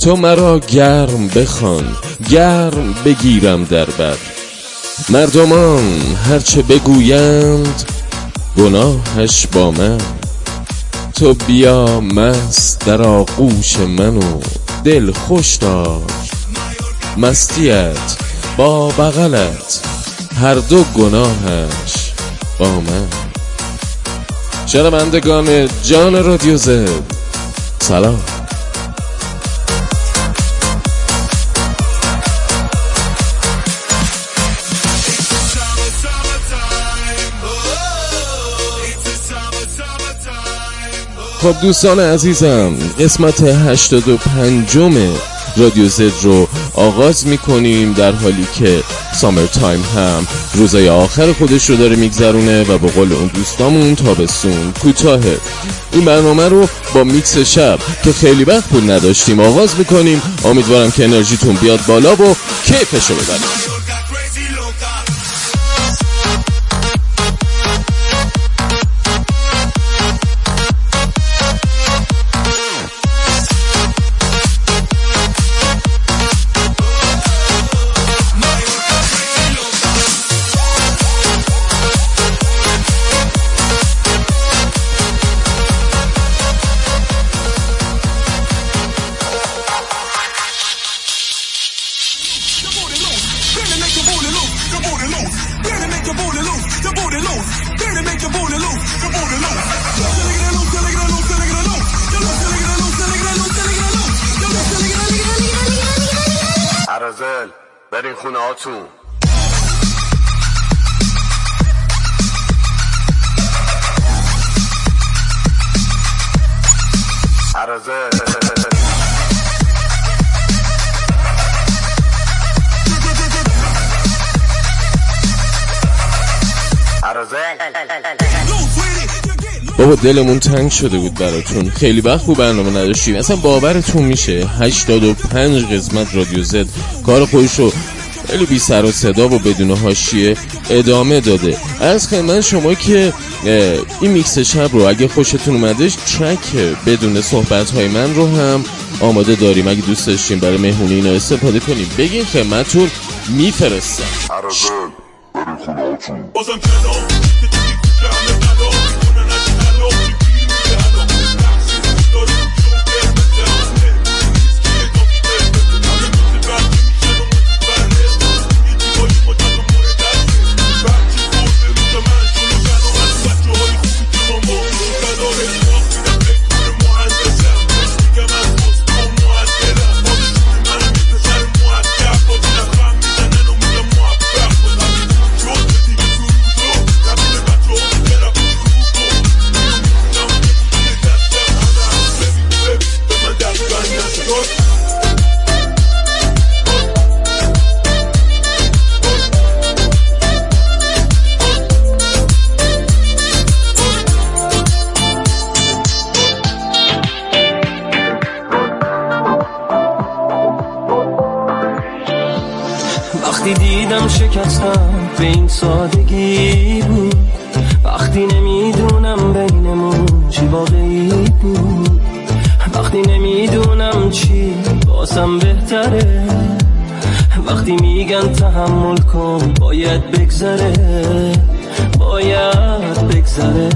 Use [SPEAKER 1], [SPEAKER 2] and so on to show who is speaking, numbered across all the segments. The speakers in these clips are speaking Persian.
[SPEAKER 1] تو مرا گرم بخوان گرم بگیرم در بر. مردمان هرچه بگویند گناهش با من. تو بیا مست در آغوش منو دل خوش دار. مستیت با بغلت هر دو گناهش با من. شنوندگان جان رادیو زد. سلام. خب دوستان عزیزم قسمت 85 رادیو زد رو آغاز می‌کنیم در حالی که سامر تایم هم. روزای آخر خودش رو داره میگذرونه و به قول اون دوستامون تابستون کوتاهه. این برنامه رو با میکس شب که خیلی وقت بود نداشتیم آغاز می‌کنیم. امیدوارم که انرژیتون بیاد بالا و کیفشو ببرید. بابا دلمون تنگ شده بود براتون. خیلی وقت خوب برنامه نداشتیم. اصلا باورتون میشه؟ 85 قسمت رادیو زد. کار خودش رو خیلی بی سر و صدا و بدون هاشیه ادامه داده. از خدمت شما که این میکس شب رو اگه خوشتون اومدش چک بدون صحبت های من رو هم آماده داریم. اگه دوست داشتیم برای مهمونی اینا استفاده کنیم. بگین خدمتتون میفرستم.
[SPEAKER 2] سادگی بود. وقتی نمی‌دونم بینمون چی واقعی بود. وقتی نمی‌دونم چی باسم بهتره. وقتی میگن تحمل کن باید بگذره. باید بگذره.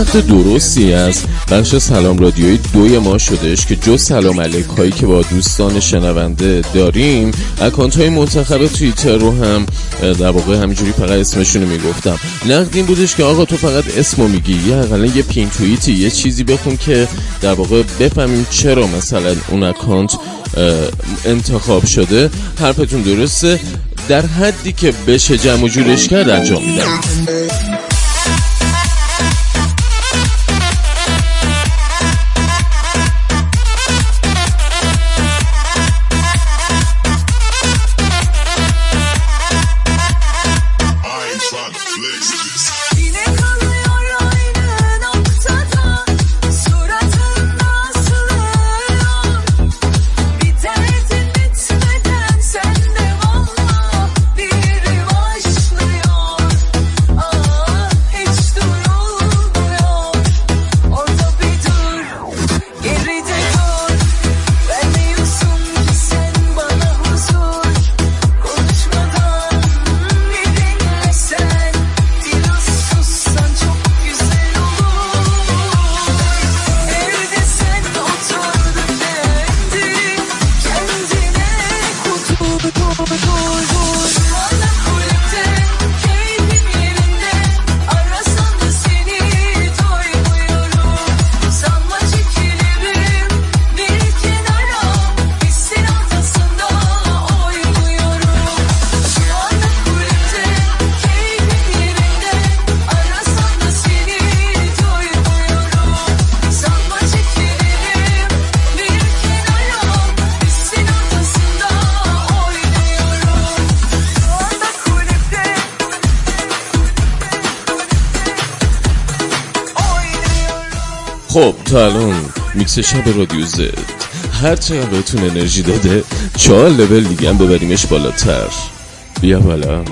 [SPEAKER 3] نقد درستی از بخش سلام رادیوی دوی ما شدهش که جز سلام علیک هایی که با دوستان شنونده داریم اکانت های منتخب توییتر رو هم در واقع همینجوری فقط اسمشونو می‌گفتم. نقد این بودش که آقا تو فقط اسمو میگی یا اقلا یه پین توییتی یه چیزی بخون که در واقع بفهمیم چرا مثلا اون اکانت انتخاب شده. حرفتون درسته. در حدی که بشه جمع و جورش کرد انجام میدم. خب تا الان میکس شب رادیو زد. هر چقدر بهتون انرژی داده چهار لول دیگه هم ببریمش بالاتر. بیا بالا.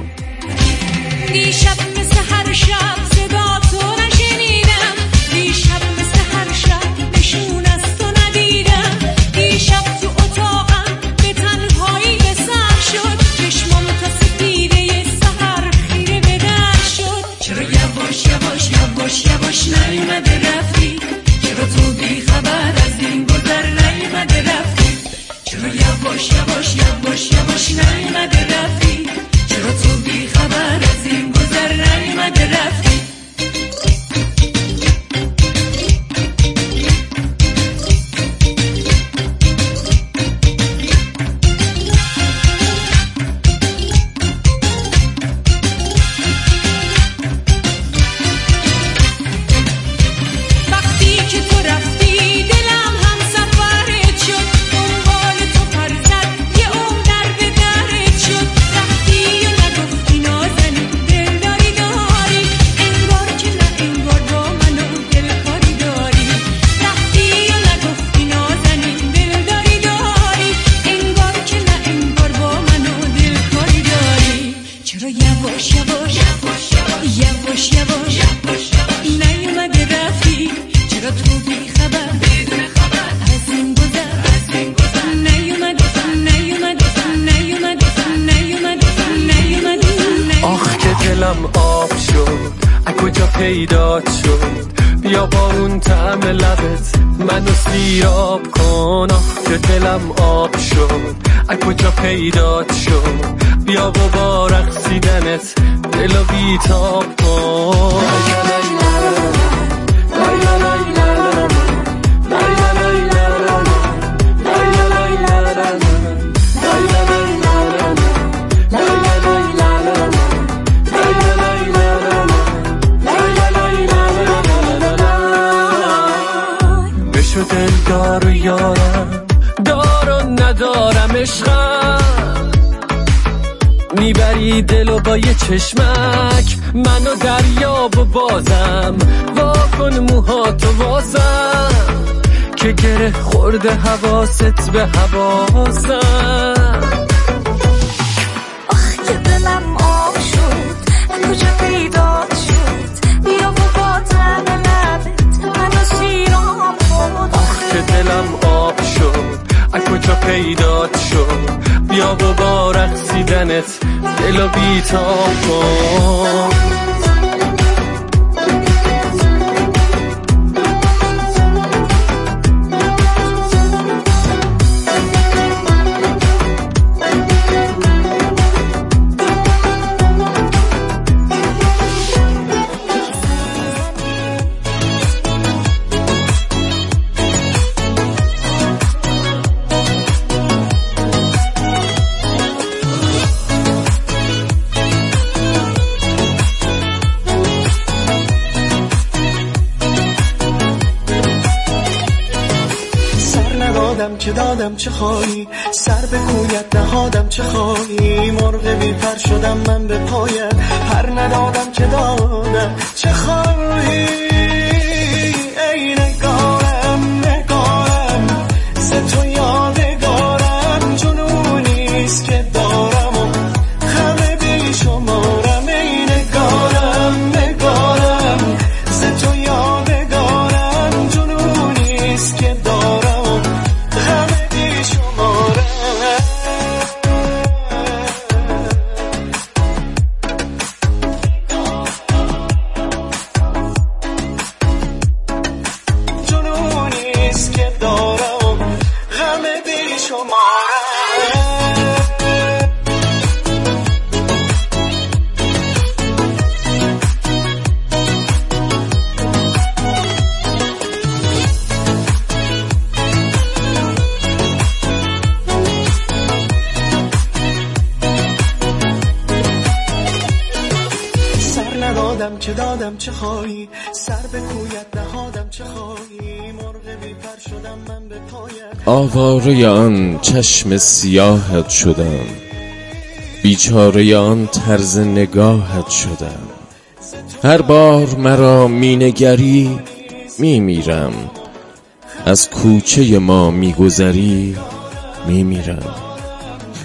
[SPEAKER 4] دلم آب شد. از کجا پیدات شد؟ بیا با رقصیدنت دلو بیتاب کن. می‌بری دلو با یه چشمک. منو دریاب و بازم. وا کن موهاتو واسم که گره خورده حواست به حواسم.
[SPEAKER 3] آخ که دلم آب شد. کجا پیدا شد؟ بیا و با تن لبت. منو شیرام خود
[SPEAKER 4] آخ که دلم آب شد. از کجا پیدات شد؟ بیا با رقصیدنت دل و کن.
[SPEAKER 5] دادم چه خواهی؟ سر به کویت نهادم چه خواهی؟ مرغ بی پر شدم من به پایت. پر ندادم چه دادم؟ چه خواهی؟ سر ندادم چه دادم چه خواهی؟ سر به کویت نهادم چه خواهی؟ مرغ بی پر شدم من به پایت.
[SPEAKER 1] آواره آن چشم سیاهت شدم. بیچاره آن طرز نگاهت شدم. هر بار مرا مینگری میمیرم. از کوچه ما میگذری میمیرم.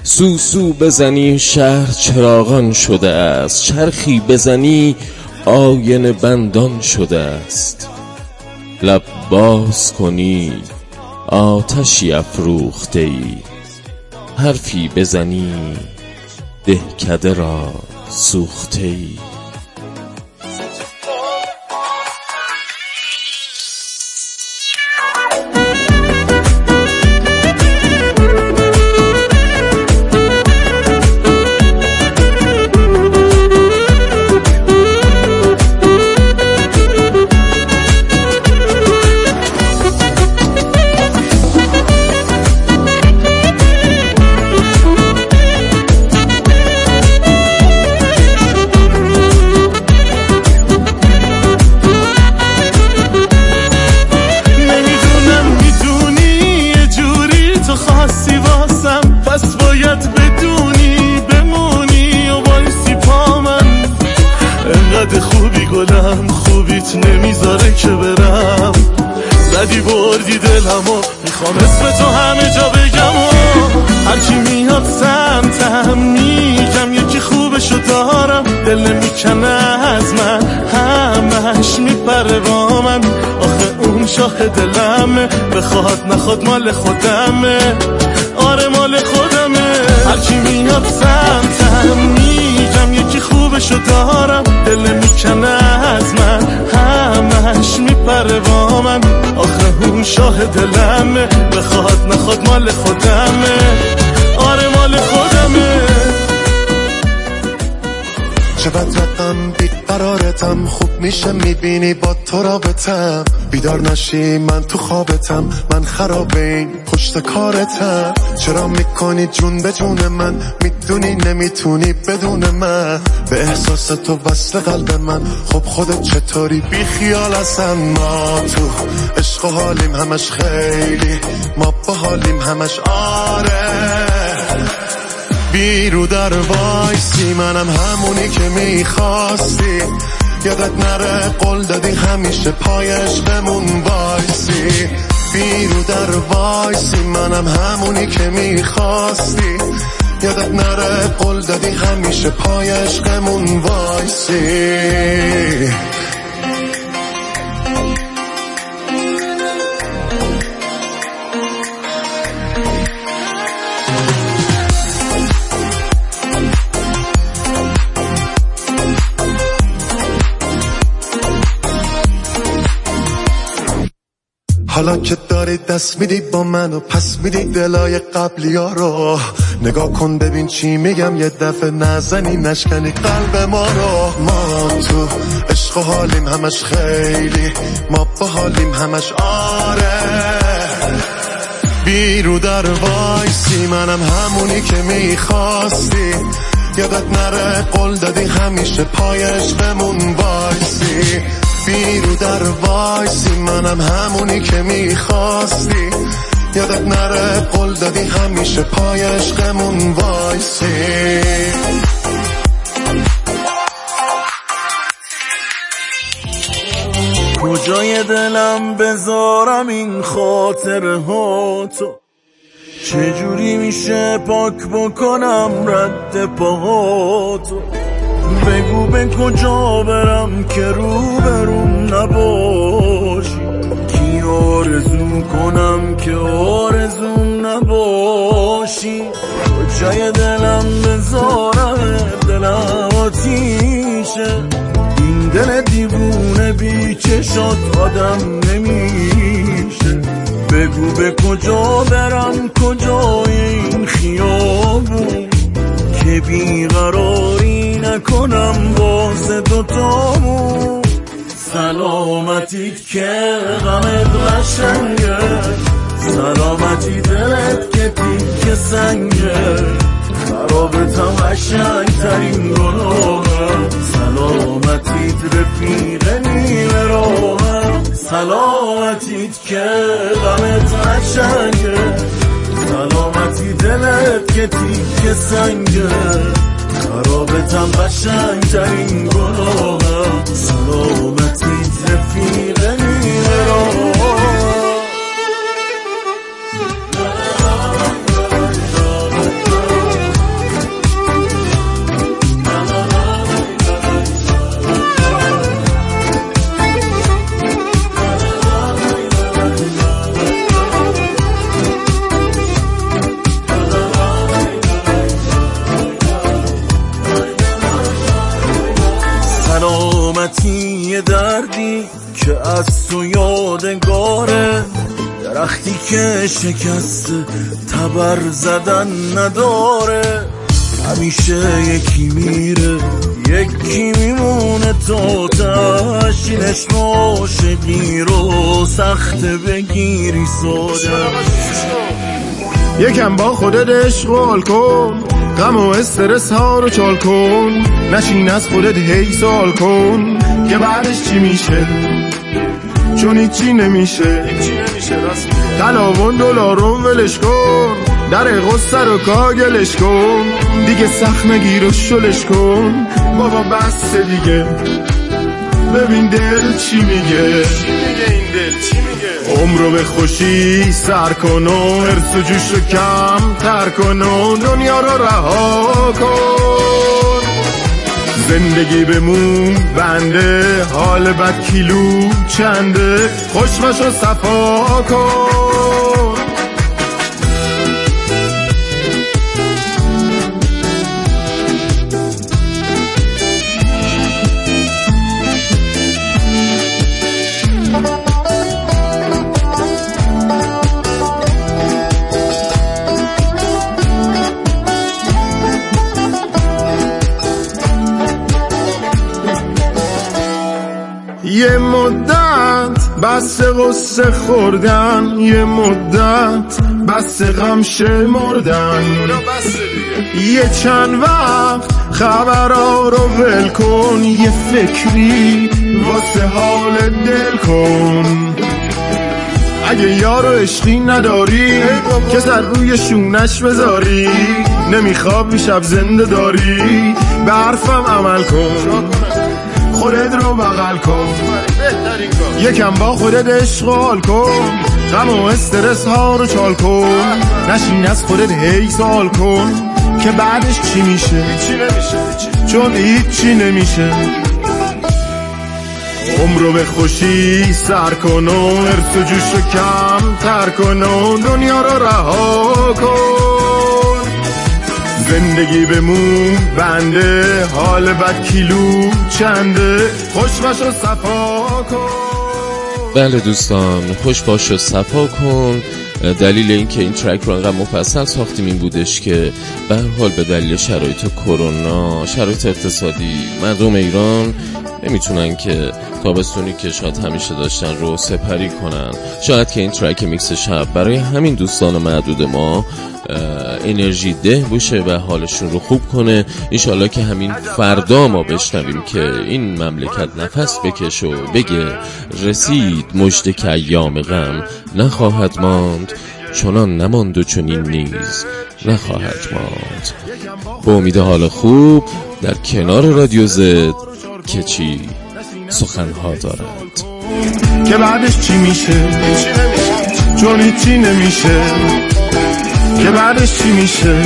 [SPEAKER 1] سو سو بزنی شهر چراغان شده است. چرخی بزنی آینه بندان شده است. لب باز کنی آتشی افروخته ای حرفی بزنی دهکده را سوخته ای
[SPEAKER 5] دل نمی‌کنه از من. همش میپره با من. آخه اون شاه دلمه. بخواد نخواد مال خودمه. آره مال خودمه. هرچی میاد سمتم میگم یکی خوبشو دارم. دل نمی‌کنه از من. همش میپره با من. آخه اون شاه دلمه. بخواد نخواد مال خودمه. آره مال خودمه.
[SPEAKER 6] چقدر رقم بیقرارتم. خوب میشه می‌بینی با تو رابطم. بیدار نشی من تو خوابتم. من خراب این پشت کارتم. چرا می‌کنی جون به جون من؟ می‌دونی نمی‌تونی بدون من. به احساس تو وصل قلب من. خب خودت چطوری؟ بی خیال هستم. ما تو عشق و حالیم همش خیلی. ما با حالیم همش آره. بی رودروایسی. منم همونی که می‌خواستی. یادت نره قول دادی همیشه پای عشقمون وایسی. بی رودروایسی. منم همونی که می‌خواستی. یادت نره قول دادی همیشه پای عشقمون وایسی. حالا که داری دست میدی با من و پس میدی دلای قبلی ها رو. نگاه کن ببین چی میگم یه دفعه نزنی نشکنی قلب ما رو. ما تو عشق و حالیم همش خیلی ما با حالیم همش آره. بی رودروایسی منم همونی که می‌خواستی. یادت نره قول دادی همیشه پای عشقمون وایسی. بی رودروایسی منم همونی که می‌خواستی. یادت نره قول دادی همیشه پای عشقمون وایسی.
[SPEAKER 7] کجای دلم بذارم این خاطره هاتو؟ چجوری میشه پاک بکنم رد پاهاتو بگو به کجا برم که رو بروم نباشی. کی آرزو کنم که آرزوم نباشی؟ کجای دلم بذارم دلم آتیشه. این دل دیوونه بی چشات آدم نمیشه. بگو به کجا برم کجای این خیابون؟ که بیقراری نکنم واسه دوتامون سلامتیت که غمت قشنگه. سلامتی دلت که تیک سنگه. خرابتم قشنگ ترین گناهم سلامتیت رفیق نیمه راهم سلامتیت که غمت قشنگه. سلامتی دلت که تیک سنگه. خرابتم قشنگ ترین گناهم شکست تبر زدن نداره. همیشه یکی میره یکی میمونه تا تشینش عاشقی رو سخت بگیری ساده
[SPEAKER 8] یکم با خودت اشغال کن غم و استرس ها رو چال کن. نشین از خودت هی سال کن که بعدش چی میشه؟ چون هیچی نمیشه. تلاون دلارون ولش کن. در غصه رو کاگلش کن. دیگه سخت نگیر و شلش کن. بابا بس دیگه. ببین دل چی میگه. عمرو به خوشی سر کن و حرس و جوش رو کم تر کن و دنیا رو رها کن. زندگی بمون بنده حال بد کیلو چنده؟ خوشمش و صفا کن. مدت بس قصه خوردن یه مدت بس غم شمردن یه چند وقت خبرها رو ول کن یه فکری واسه حال دل کن. اگه یارو عشقی نداری که سر روی شونش بذاری نمیخواب شب زنده داری به حرفم عمل کن. خودت رو بغل کن. یکم با خودت اشغال کن. غم و استرس ها رو چال کن. نشین از خودت هی سال کن. که بعدش چی میشه؟ چون هیچی نمیشه. عمر رو به خوشی سر کن و ارس و جوش کم تر کن و دنیا رو رها کن. زندگی بمون. بنده حال بد کیلو چنده؟ خوش باش و صفا کن.
[SPEAKER 1] بله دوستان خوش باش و صفا کن. دلیل اینکه این ترک رو انقدر مفصل ساختیم این بودش که به حال به دلیل شرایط کرونا شرایط اقتصادی مردم ایران نمی‌تونن که تابستونی که شاید همیشه داشتن رو سپری کنن. شاید که این ترک میکس شب برای همین دوستان معدود ما انرژی ده باشه و حالشون رو خوب کنه. انشالله که همین فردا ما بشنویم که این مملکت نفس بکش و بگه رسید مجد که ایام غم نخواهد ماند. چنان نماند و چنین نیز نخواهد ماند. با امید حال خوب در کنار رادیو زد که چی سخنها دارد.
[SPEAKER 8] که بعدش چی میشه؟ چون هیچی نمیشه؟ که بعدش چی میشه؟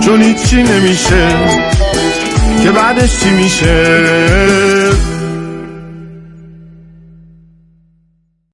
[SPEAKER 8] چون هیچی نمیشه. که بعدش چی میشه؟